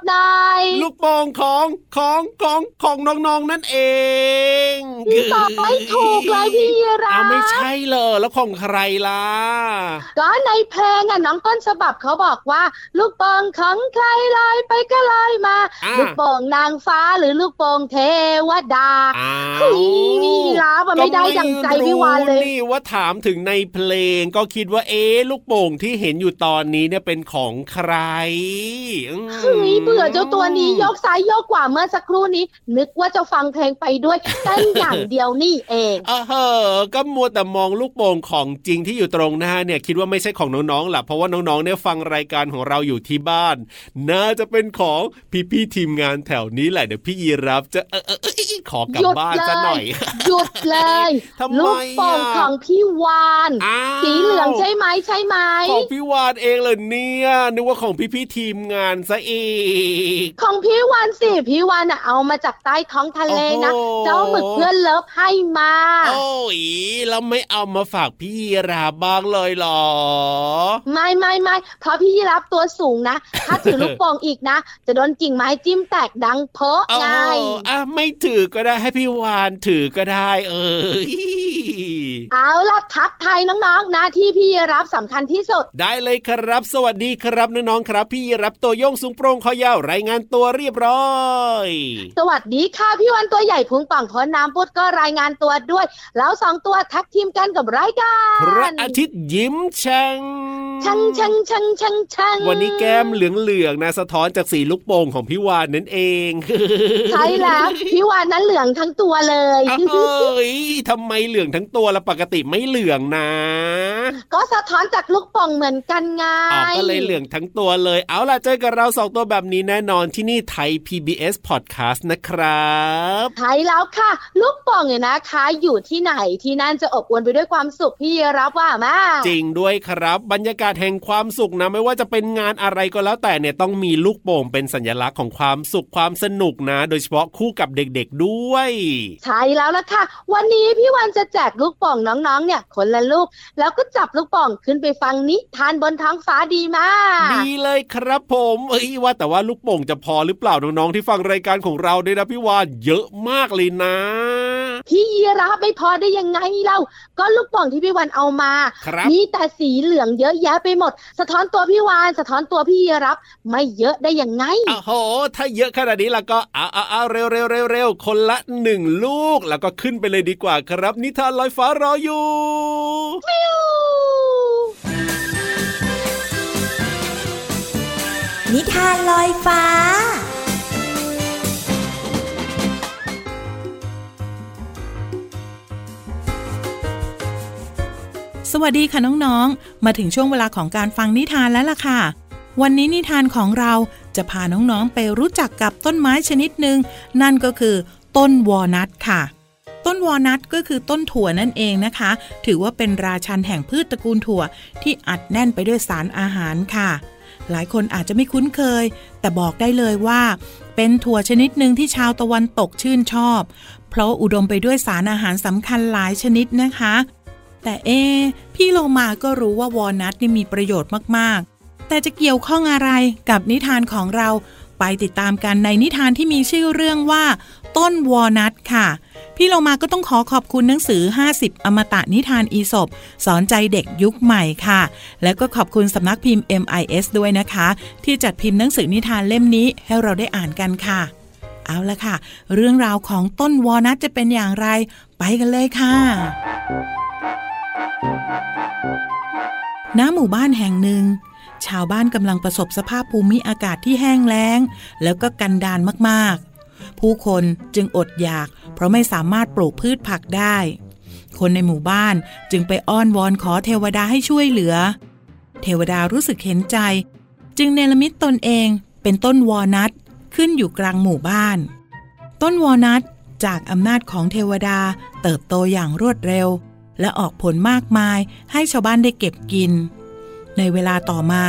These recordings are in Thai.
up na! องของของของของน้องๆนั่นเองพี่ตอบไม่ถูกเลยพี่ราไม่ใช่เลยแล้วของใครล่ะก็ในเพลงอะน้องต้นฉบับเขาบอกว่า ลูกโป่งของใครลอยไปก็ลอยมา ลูกโป่งนางฟ้าหรือลูกโป่งเทวดาเฮ้ยพี่ราบไม่ได้ดังใจพี่วานเลยนี่ว่าถามถึงในเพลงก็คิดว่าเอ๊ลูกโป่งที่เห็นอยู่ตอนนี้เนี่ยเป็นของใครเฮ้ยเบื่อเจ้าตัวนี้ยกซ้ายโยกขวาเมื่อสักครู่นี้ นึกว่าจะฟังเพลงไปด้วยเต้นอย่างเดียวนี่เองเออเฮ้อก็มัวแต่มองลูกโป่งของจริงที่อยู่ตรงหน้าเนี่ย คิดว่าไม่ใช่ของน้องๆหละเพราะว่าน้องๆเนี่ยฟังรายการของเราอยู่ที่บ้าน น่าจะเป็นของพี่ๆทีมงานแถวนี้แหละเดี๋ยวพี่ยีรับจะเออเออขอกลับบ้านซะหน่อย หยุดเลยลูกโป่งของพี่วานสีเหลืองใช่ไหมใช่ไหมของพี่วานเองเลยเนี่ยนึกว่าของพี่ๆทีมงานซะอีกของพี่วันสิพี่วันอะเอามาจากใต้ท้องทะเลนะโอ้โหเจ้าหมึกเพื่อนเลิฟให้มา โอ้ยแล้วไม่เอามาฝากพี่ราบ้างเลยเหรอ ไม่ไม่ไม่เพราะพี่ยีรับตัวสูงนะ ถ้าถือลูกโป่งอีกนะ จะโดนกิ่งไม้จิ้มแตกดังเพอะเอาไงอะไม่ถือก็ได้ให้พี่วานถือก็ได้ เออ เอาล่ะทักทายน้องๆนะที่พี่ยีรับสำคัญที่สุด ได้เลยครับ สวัสดีครับน้องๆครับ พี่รับตัวโยงสูงโปร่งคอยาวรายงานตัวเรียบร้อย สวัสดีค่ะพี่วันตัวใหญ่พุงป่องพ้นน้ำพุดก็รายงานตัวด้วย แล้วสองตัวแท็กทีมกันกับรายการพระอาทิตย์ยิ้มแฉ่งชังชังชังชังชังวันนี้แก้มเหลืองๆนะสะท้อนจากสีลูกโป่งของพี่วานนั่นเองใช่แล้วพี่วานนั้นเหลืองทั้งตัวเลยเอ้ยทำไมเหลืองทั้งตัวละปกติไม่เหลืองนะ ก็สะท้อนจากลูกโป่งเหมือนกันไงออกก็เลยเหลืองทั้งตัวเลย เอาล่ะเจอกับเราสองตัวแบบนี้แน่นอนที่นี่ไทย PBS Podcast นะครับใช่แล้วค่ะ ลูกโป่งเนี่ยนะคะอยู่ที่ไหนที่นั่นจะอบอวลไปด้วยความสุขพี่รับว่ามาจริงด้วยครับ บรรยากาศแห่งความสุขนะไม่ว่าจะเป็นงานอะไรก็แล้วแต่เนี่ยต้องมีลูกโป่งเป็นสัญลักษณ์ของความสุขความสนุกนะ โดยเฉพาะคู่กับเด็กๆด้วย ใช่แล้วล่ะค่ะ วันนี้พี่วันจะแจกลูกโป่งน้องๆ เนี่ยคนละลูก แล้วก็จับลูกโป่งขึ้นไปฟังนิทานบนท้องฟ้าดีมาก ดีเลยครับผมเอ้ยว่าแต่ว่าลูกโป่งจะพอหรือเปล่าน้องๆที่ฟังรายการของเราเนี่ยนะพี่วานเยอะมากเลยนะพี่ยีรับไม่พอได้ยังไงเล่าก็ลูกโป่งที่พี่วันเอามาครับมีแต่สีเหลืองเยอะแยะไปหมด สะท้อนตัวพี่วาน สะท้อนตัวพี่ยีรับไม่เยอะได้ยังไงโอ้โห ถ้าเยอะขนาดนี้แล้วก็เอาเอาเอาเร็วเร็วเร็วเร็วคนละหนึ่งลูกแล้วก็ขึ้นไปเลยดีกว่าครับ นิทานลอยฟ้ารออยู่นิทานลอยฟ้า สวัสดีค่ะน้องๆ มาถึงช่วงเวลาของการฟังนิทานแล้วล่ะค่ะ วันนี้นิทานของเราจะพาน้องๆไปรู้จักกับต้นไม้ชนิดหนึ่งนั่นก็คือต้นวอลนัทค่ะ ต้นวอลนัทก็คือต้นถั่วนั่นเองนะคะ ถือว่าเป็นราชันแห่งพืชตระกูลถั่วที่อัดแน่นไปด้วยสารอาหารค่ะ หลายคนอาจจะไม่คุ้นเคย แต่บอกได้เลยว่า เป็นถั่วชนิดหนึ่งที่ชาวตะวันตกชื่นชอบ เพราะอุดมไปด้วยสารอาหารสำคัญหลายชนิดนะคะ แต่เอ พี่โลมาก็รู้ว่าวอลนัทนี่มีประโยชน์มากๆ แต่จะเกี่ยวข้องอะไรกับนิทานของเราไปติดตามกันในนิทานที่มีชื่อเรื่องว่า ต้นวอลนัทค่ะ พี่โลมาก็ต้องขอขอบคุณหนังสือ 50 อมตะนิทานอีสบสอนใจเด็กยุคใหม่ค่ะ แล้วก็ขอบคุณสำนักพิมพ์ MIS ด้วยนะคะ ที่จัดพิมพ์หนังสือนิทานเล่มนี้ให้เราได้อ่านกันค่ะ เอาละค่ะ เรื่องราวของต้นวอลนัทจะเป็นอย่างไร ไปกันเลยค่ะณหมู่บ้านแห่งหนึ่ง ชาวบ้านกำลังประสบสภาพภูมิอากาศที่แห้งแล้ง แล้วก็กันดานมากๆ ผู้คนจึงอดอยาก เพราะไม่สามารถปลูกพืชผักได้ คนในหมู่บ้านจึงไปอ้อนวอนขอเทวดาให้ช่วยเหลือ เทวดารู้สึกเห็นใจ จึงเนรมิตตนเองเป็นต้นวอนัทขึ้นอยู่กลางหมู่บ้าน ต้นวอนัทจากอำนาจของเทวดาเติบโตอย่างรวดเร็ว และออกผลมากมายให้ชาวบ้านได้เก็บกิน ในเวลาต่อมา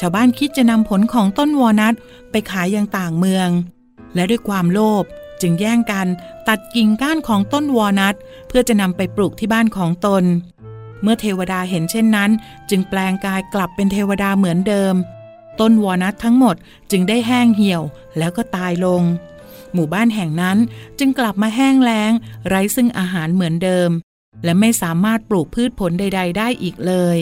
ชาวบ้านคิดจะนำผลของต้นวอนัทไปขายยังต่างเมือง และด้วยความโลภจึงแย่งกันตัดกิ่งก้านของต้นวอนัทเพื่อจะนำไปปลูกที่บ้านของตน เมื่อเทวดาเห็นเช่นนั้น จึงแปลงกายกลับเป็นเทวดาเหมือนเดิม ต้นวอนัททั้งหมดจึงได้แห้งเหี่ยวแล้วก็ตายลง หมู่บ้านแห่งนั้นจึงกลับมาแห้งแล้ง ไร้ซึ่งอาหารเหมือนเดิม และไม่สามารถปลูกพืชผลใด ๆ ได้อีกเลย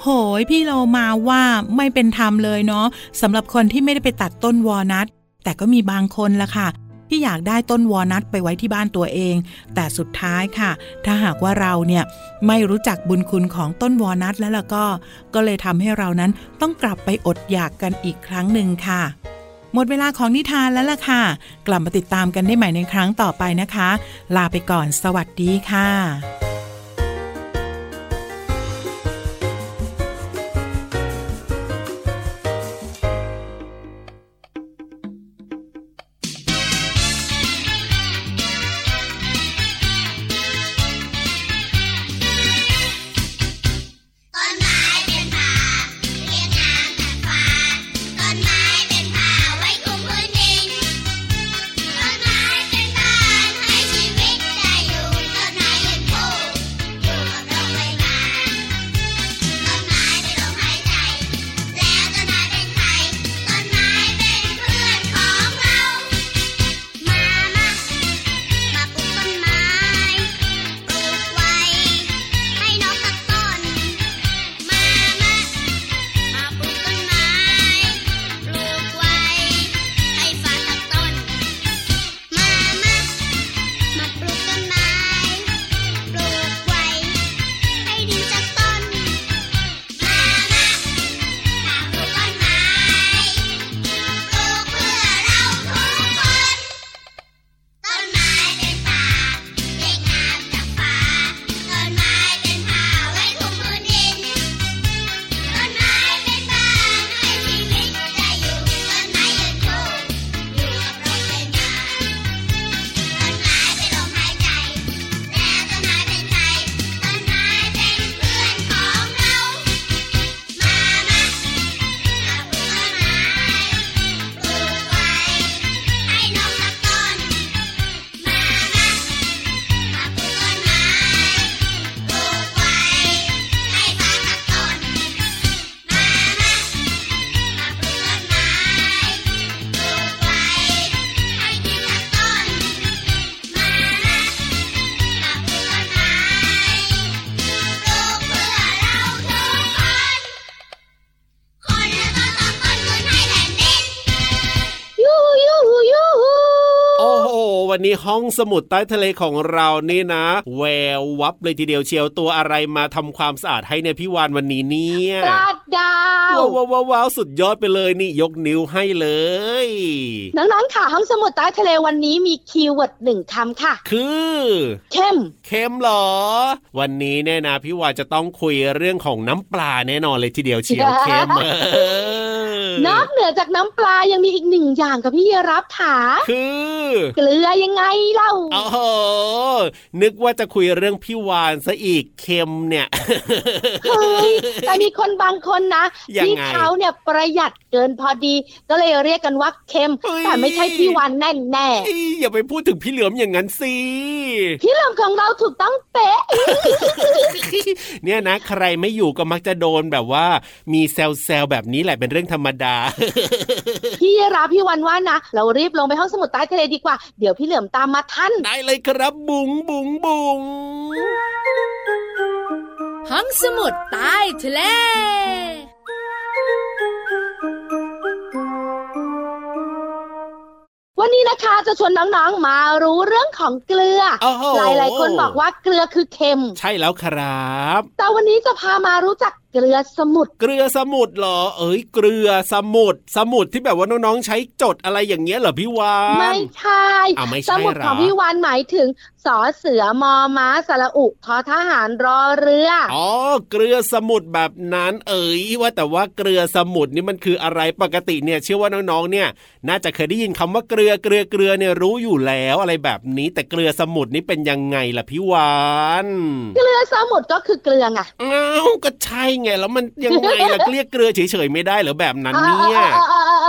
โหยพี่เรามาว่าไม่เป็นธรรมเลยเนาะสำหรับคนที่ไม่ได้ไปตัดต้นวอนัท แต่ก็มีบางคนละค่ะ ที่อยากได้ต้นวอลนัทไปไว้ที่บ้านตัวเอง แต่สุดท้ายค่ะ ถ้าหากว่าเราเนี่ยไม่รู้จักบุญคุณของต้นวอลนัทแล้วล่ะก็ ก็เลยทำให้เรานั้นต้องกลับไปอดอยากกันอีกครั้งหนึ่งค่ะหมดเวลาของนิทานแล้วล่ะค่ะ กลับมาติดตามกันได้ใหม่ในครั้งต่อไปนะคะ ลาไปก่อน สวัสดีค่ะ วันนี้ห้องสมุดใต้ทะเลของเรานี่นะ แวววับเลยทีเดียวเชียวตัวอะไรมาทำความสะอาดให้เนี่ยพี่วานวันนี้เนี่ยปลาดาวว้าวว้าวสุดยอดไปเลยนี่ยกนิ้วให้เลย น้องๆค่ะห้องสมุดใต้ทะเลวันนี้มี keyword หนึ่งคำค่ะ คือเค็มเค็มเหรอ วันนี้เนี่ยนะพี่วานจะต้องคุยเรื่องของน้ำปลาแน่นอนเลยทีเดียวเชียวเค็มนอกเหนือจากน้ำปลายังมีอีกหนึ่งอย่างกับพี่รับถาคือเกลือยังไงเล่าโอ้โหนึกว่าจะคุยเรื่องพี่วานซะอีกเค็มเนี่ยเฮ้ยแต่มีคนบางคนนะที่เขาเนี่ยประหยัดเกินพอดี ก็เลยเรียกกันว่าเค็ม แต่ไม่ใช่พี่วานแน่แน่อย่าไปพูดถึงพี่เหลือมอย่างนั้นสิพี่เหลือมของเราถูกต้องเป๊ะเนี่ยนะ ใครไม่อยู่ก็มักจะโดนแบบว่า มีแซวแซวแบบนี้แหละเป็นเรื่องธรรมดา พี่รับพี่วันว่านะเรารีบลงไปห้องสมุดใต้ทะเลดีกว่าเดี๋ยวพี่เหลือมตามมาทันได้เลยครับบุ๋งบุ๋งบุ๋งห้องสมุดใต้ทะเลวันนี้นะคะจะชวนน้องๆมารู้เรื่องของเกลือ หลายๆ คนบอกว่าเกลือคือเค็ม ใช่แล้วครับ แต่วันนี้จะพามารู้จัก เกลือสมุทรเกลือสมุทรเหรอ เอ้ยเกลือสมุทรสมุทรที่แบบว่าน้องๆใช้จดอะไรอย่างเงี้ยเหรอพี่วานไม่ใช่สมุทรของพี่วานหมายถึงสอเสือมอม้าสระอุทอทหารรอเรืออ๋อเกลือสมุทรแบบนั้น เอ๋ยว่าแต่ว่าเกลือสมุทรนี่มันคืออะไรปกติเนี่ย เชื่อว่าน้องๆเนี่ย น่าจะเคยได้ยินคำว่าเกลือเกลือเกลือเนี่ยรู้อยู่แล้วอะไรแบบนี้ แต่เกลือสมุทรนี่เป็นยังไงล่ะพี่วานเกลือสมุทรก็คือเกลือไงอ้าวก็ใช่ไง แล้วมันยังไงล่ะเรียเกลือเฉยๆไม่ได้หรือแบบนั้นเนี่ย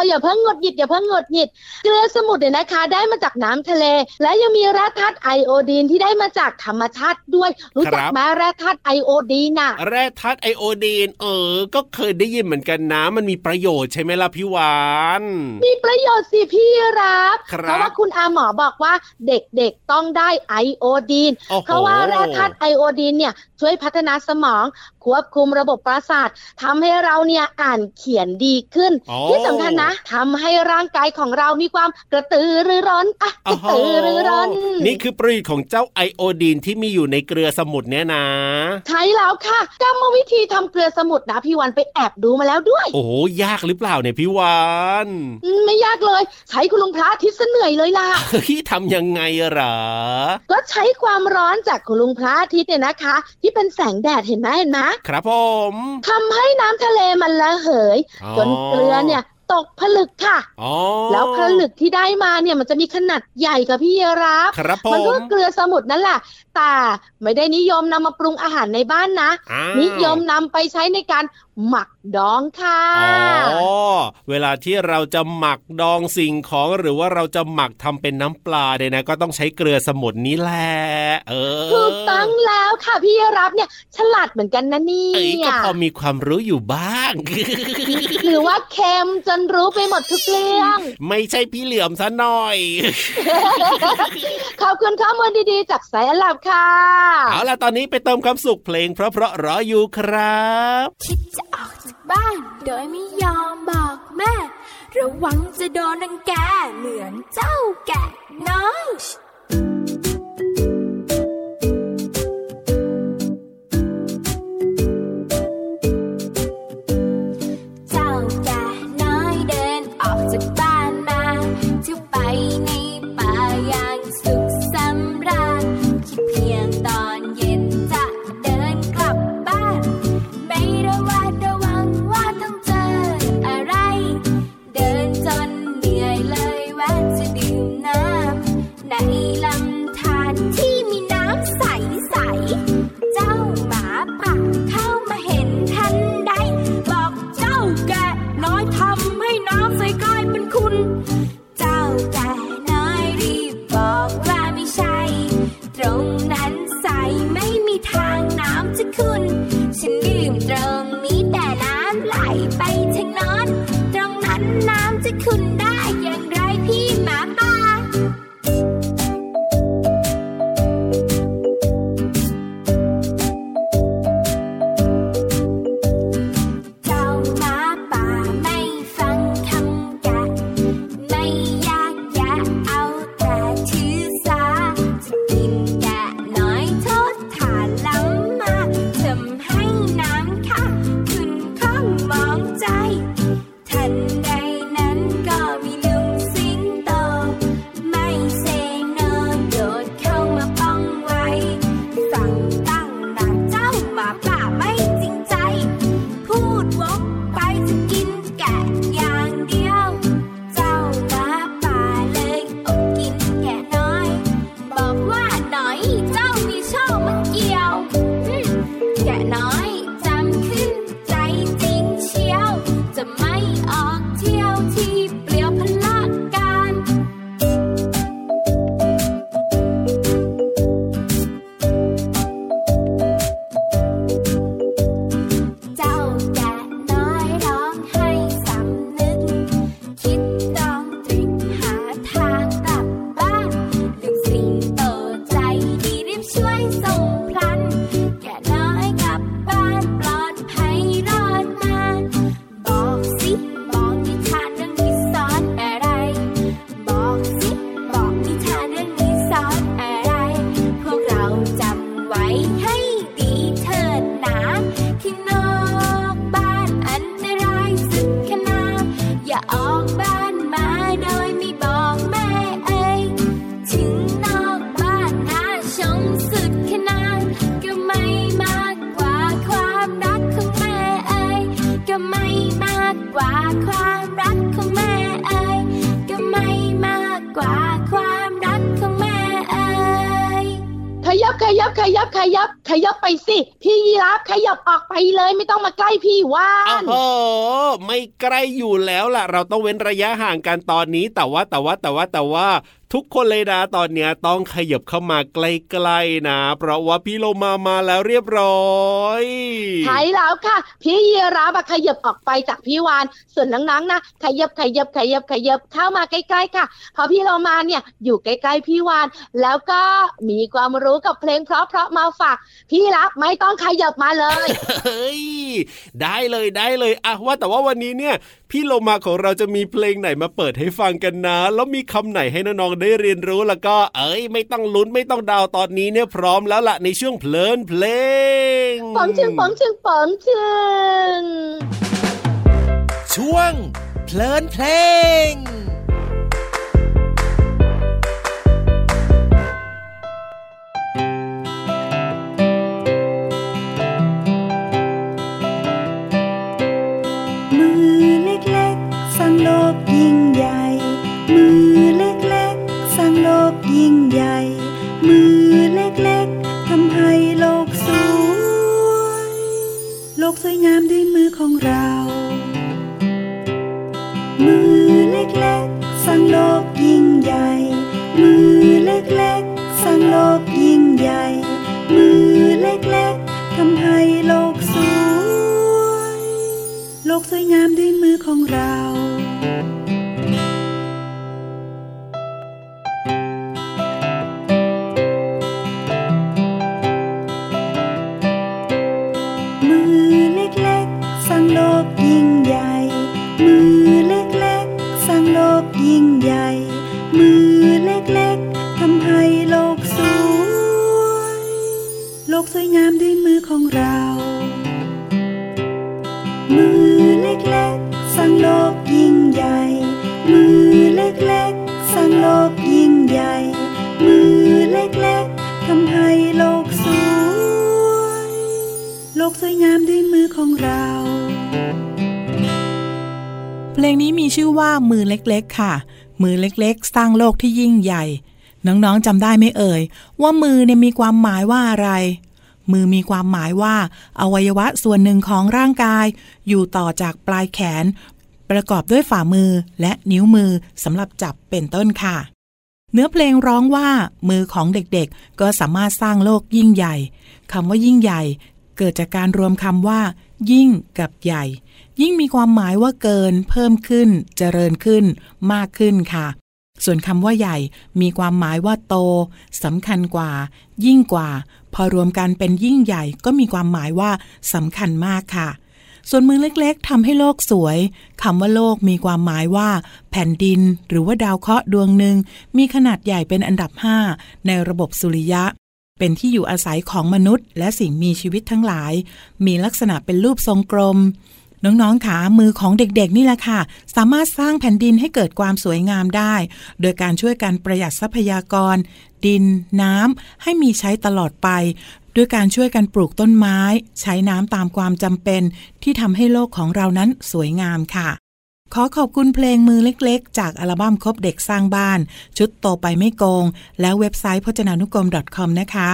อย่าเพิ่งงดหยิดอย่าเพิ่งงดหยิด เกลือสมุทรเนี่ยนะคะ ได้มาจากน้ำทะเล และยังมีแร่ธาตุไอโอดีนที่ได้มาจากธรรมชาติด้วย รู้จักไหมแร่ธาตุไอโอดีนน่ะแร่ธาตุไอโอดีนเออ ก็เคยได้ยินเหมือนกันนะ มันมีประโยชน์ใช่ไหมล่ะพี่วานมีประโยชน์สิพี่รับเพราะว่าคุณอาหมอบอกว่าเด็กๆต้องได้ไอโอดีนเพราะว่าแร่ธาตุไอโอดีนเนี่ยช่วยพัฒนาสมองควบคุมระบบประสาททำให้เราเนี่ยอ่านเขียนดีขึ้น ที่สำคัญนะทำให้ร่างกายของเรามีความกระตือรือร้นอะกระตือรือร้น นี่คือประโยชน์ของเจ้าไอโอดีนที่มีอยู่ในเกลือสมุทรเนี่ยนะ ใช่แล้วค่ะกรรมวิธีทำเกลือสมุทรนะพี่วันไปแอบดูมาแล้วด้วย โอ้ยากหรือเปล่าเนี่ยพี่วันไม่ยากเลย ใช้คุณลุงพระอาทิตย์เหนื่อยเลยล่ะพี่ทำยังไงหรอ ก็ใช้ความร้อนจากคุณลุงพระอาทิตย์เนี่ยนะคะ ที่เป็นแสงแดดเห็นไหมเห็นไหมครับผมทำให้น้ำทะเลมันระเหยจนเกลือเนี่ย ตกผลึกค่ะแล้วผลึกที่ได้มาเนี่ยมันจะมีขนาดใหญ่กับพี่รับครับผมมันก็เกลือสมุทรนั่นแหละแต่ไม่ได้นิยมนำมาปรุงอาหารในบ้านนะ นิยมนำไปใช้ในการ หมักดองค่ะอ๋อเวลาที่เราจะหมักดองสิ่งของหรือว่าเราจะหมักทำเป็นน้ำปลาเนี่ยนะ ก็ต้องใช้เกลือสมุนนี้แหละเออถูกต้องแล้วค่ะพี่รับเนี่ย ฉลาดเหมือนกันนะนี่ก็พอมีความรู้อยู่บ้าง หรือว่าเค็มจนรู้ไปหมดทุกเรื่อง ไม่ใช่พี่เหลี่ยมซะหน่อย ขอบคุณข้อมูลดีๆ จากสายลับค่ะ เอาล่ะตอนนี้ไปเติมความสุขเพลงเพราะๆรออยู่ครับคิดจะออกจากบ้าน โดยไม่ยอมบอกแม่ ระวังจะโดนนังแกเหมือนเจ้าแกะน้อยเดินออกจากบ้าน บขยับขยับไปสิ พี่ยีรับขยับออกไปเลยไม่ต้องมาใกล้พี่ว่านโอ้โหไม่ใกล้อยู่แล้วล่ะ เราต้องเว้นระยะห่างกันตอนนี้ แต่ว่าแต่ว่าแต่ว่าแต่ว่าทุกคนเลยนะตอนนี้ต้องขยับเข้ามาใกล้ๆนะ เพราะว่าพี่โลมามาแล้วเรียบร้อยใช่แล้วค่ะ พี่ยีราบขยับออกไปจากพี่วานส่วนนังๆนะขยับขยับขยับขยับเข้ามาใกล้ๆค่ะพอพี่โลมาเนี่ยอยู่ใกล้ๆพี่วาน แล้วก็มีความรู้กับเพลงเพราะๆมาฝากพี่รับไม่ต้องขยับมาเลยเฮ้ยได้เลยได้เลยอะว่าแต่ว่าวันนี้เนี่ย พี่โลมาของเราจะมีเพลงไหนมาเปิดให้ฟังกันนะ แล้วมีคำไหนให้น้องๆได้เรียนรู้แล้วก็ เอ้ย ไม่ต้องลุ้นไม่ต้องดาวตอนนี้เนี่ยพร้อมแล้วล่ะในช่วงเพลินเพลงปองชึงปองชึงปองชึงช่วงเพลินเพลง วยงามด้วยมือของเรา มือเล็กๆสร้างโลกยิ่งใหญ่ มือเล็กๆสร้างโลกยิ่งใหญ่ มือเล็กๆทำให้โลกสวย โลกสวยงามด้วยมือของเรา เพลงนี้มีชื่อว่ามือเล็กๆ ค่ะ มือเล็กๆ สร้างโลกที่ยิ่งใหญ่ น้องๆจำได้ไหมเอ่ย ว่ามือเนี่ยมีความหมายว่าอะไร มือมีความหมายว่า อวัยวะส่วนหนึ่งของร่างกาย อยู่ต่อจากปลายแขน ประกอบด้วยฝ่ามือและนิ้วมือสำหรับจับเป็นต้นค่ะ เนื้อเพลงร้องว่ามือของเด็กๆ ก็สามารถสร้างโลกยิ่งใหญ่คำว่ายิ่งใหญ่เกิดจากการรวมคำว่า ยิ่งกับใหญ่ ยิ่งมีความหมายว่าเกิน เพิ่มขึ้น เจริญขึ้น มากขึ้นค่ะ ส่วนคำว่าใหญ่มีความหมายว่าโตสำคัญกว่า ยิ่งกว่า พอรวมกันเป็นยิ่งใหญ่ก็มีความหมายว่าสำคัญมากค่ะ ส่วนมือเล็กๆทำให้โลกสวยคำว่าโลกมีความหมายว่า แผ่นดิน หรือว่าดาวเคราะห์ดวงหนึ่งมีขนาดใหญ่เป็นอันดับ 5 ในระบบสุริยะ เป็นที่อยู่อาศัยของมนุษย์ และสิ่งมีชีวิตทั้งหลาย มีลักษณะเป็นรูปทรงกลม น้องๆขามือของเด็กๆ นี่แหละค่ะ สามารถสร้างแผ่นดินให้เกิดความสวยงามได้ โดยการช่วยกันประหยัดทรัพยากร ดิน น้ำให้มีใช้ตลอดไป ด้วยการช่วยกันปลูกต้นไม้ ใช้น้ำตามความจำเป็น ที่ทำให้โลกของเรานั้นสวยงามค่ะ ขอขอบคุณเพลงมือเล็กๆ จากอัลบั้มคบเด็กสร้างบ้าน ชุดโตไปไม่โกง และเว็บไซต์พจนานุกรม .com นะคะ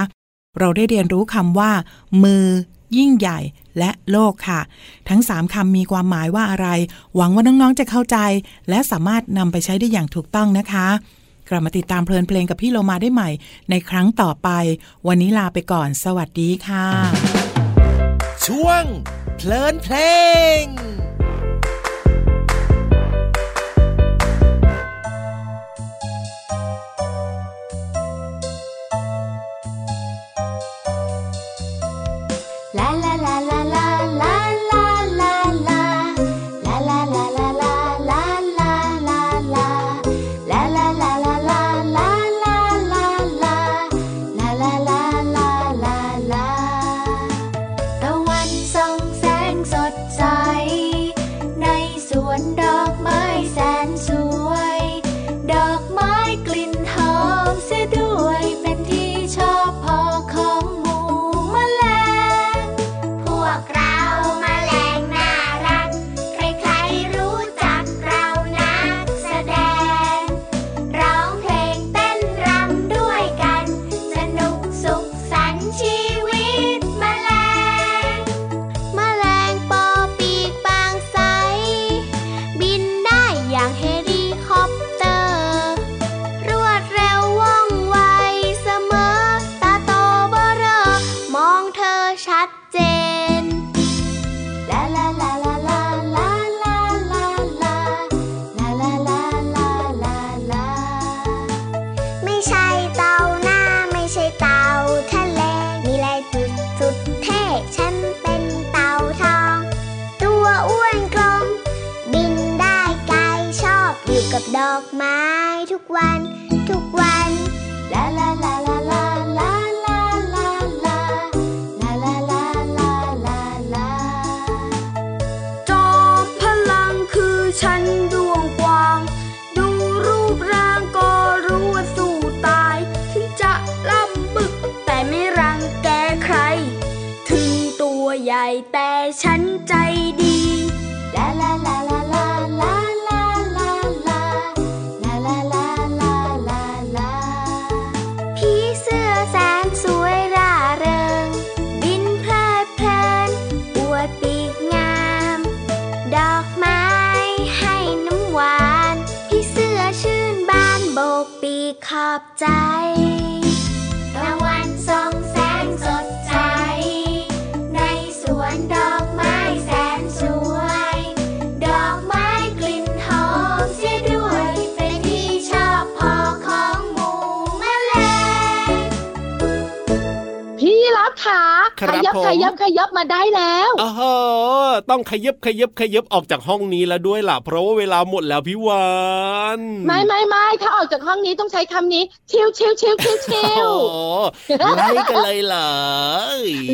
เราได้เรียนรู้คำว่า มือ ยิ่งใหญ่ และโลกค่ะ ทั้ง 3คำมีความหมายว่าอะไร หวังว่าน้องๆจะเข้าใจ และสามารถนำไปใช้ได้อย่างถูกต้องนะคะกลับมาติดตามเพลินเพลงกับพี่โลมาได้ใหม่ ในครั้งต่อไป วันนี้ลาไปก่อน สวัสดีค่ะ ช่วง เพลินเพลง 먹자. ครัขบยับผมขยับขยับมาได้แล้วอ๋อต้องขยับขยับขยับออกจากห้องนี้แล้วด้วยล่ะ เพราะว่าเวลาหมดแล้วพี่วานไม่ไม่ไม่ถ้าออกจากห้องนี้ต้องใช้คำนี้ชิวชิวชิวชิวชิโอ้วโหไล่กันเลยเหรอ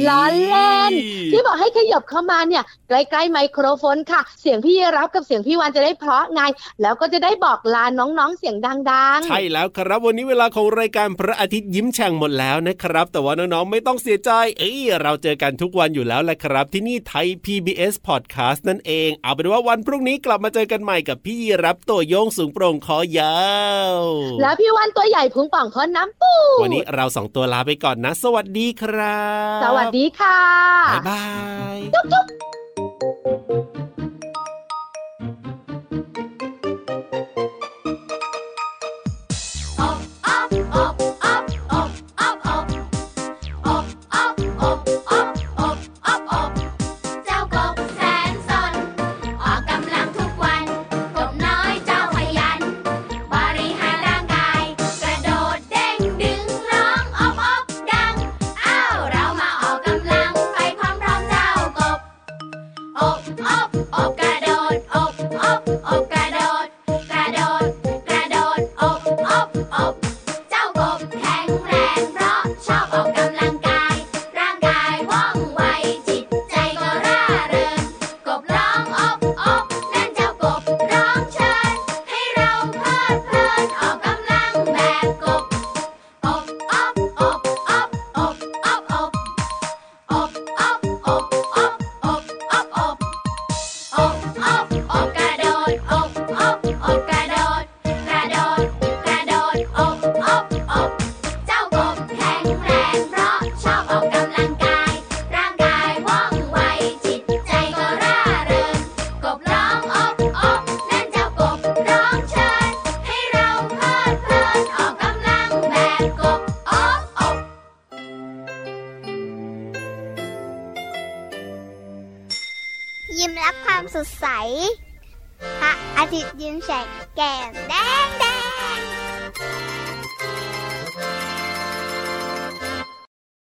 ล้อเล่นที่บอกให้ขยับเข้ามาเนี่ยใกล้ๆไมโครโฟนค่ะ เสียงพี่รับกับเสียงพี่วานจะได้เพราะไง แล้วก็จะได้บอกลาน้องๆเสียงดังๆ ใช่แล้วครับวันนี้เวลาของรายการพระอาทิตย์ยิ้มแฉ่งหมดแล้วนะครับ แต่ว่าน้องๆไม่ต้องเสียใจ เอ้ยเราเจอกันทุกวันอยู่แล้วแหละครับ ที่นี่ไทย PBS Podcast นั่นเอง เอาเป็นว่าวันพรุ่งนี้กลับมาเจอกันใหม่กับพี่รับตัวโยงสูงโปร่งคอยาวแล้วพี่วานตัวใหญ่พุงป่องพอน้ำปูวันนี้เราสองตัวลาไปก่อนนะ สวัสดีครับ สวัสดีค่ะบ๊ายบายจุ๊บจุ๊บ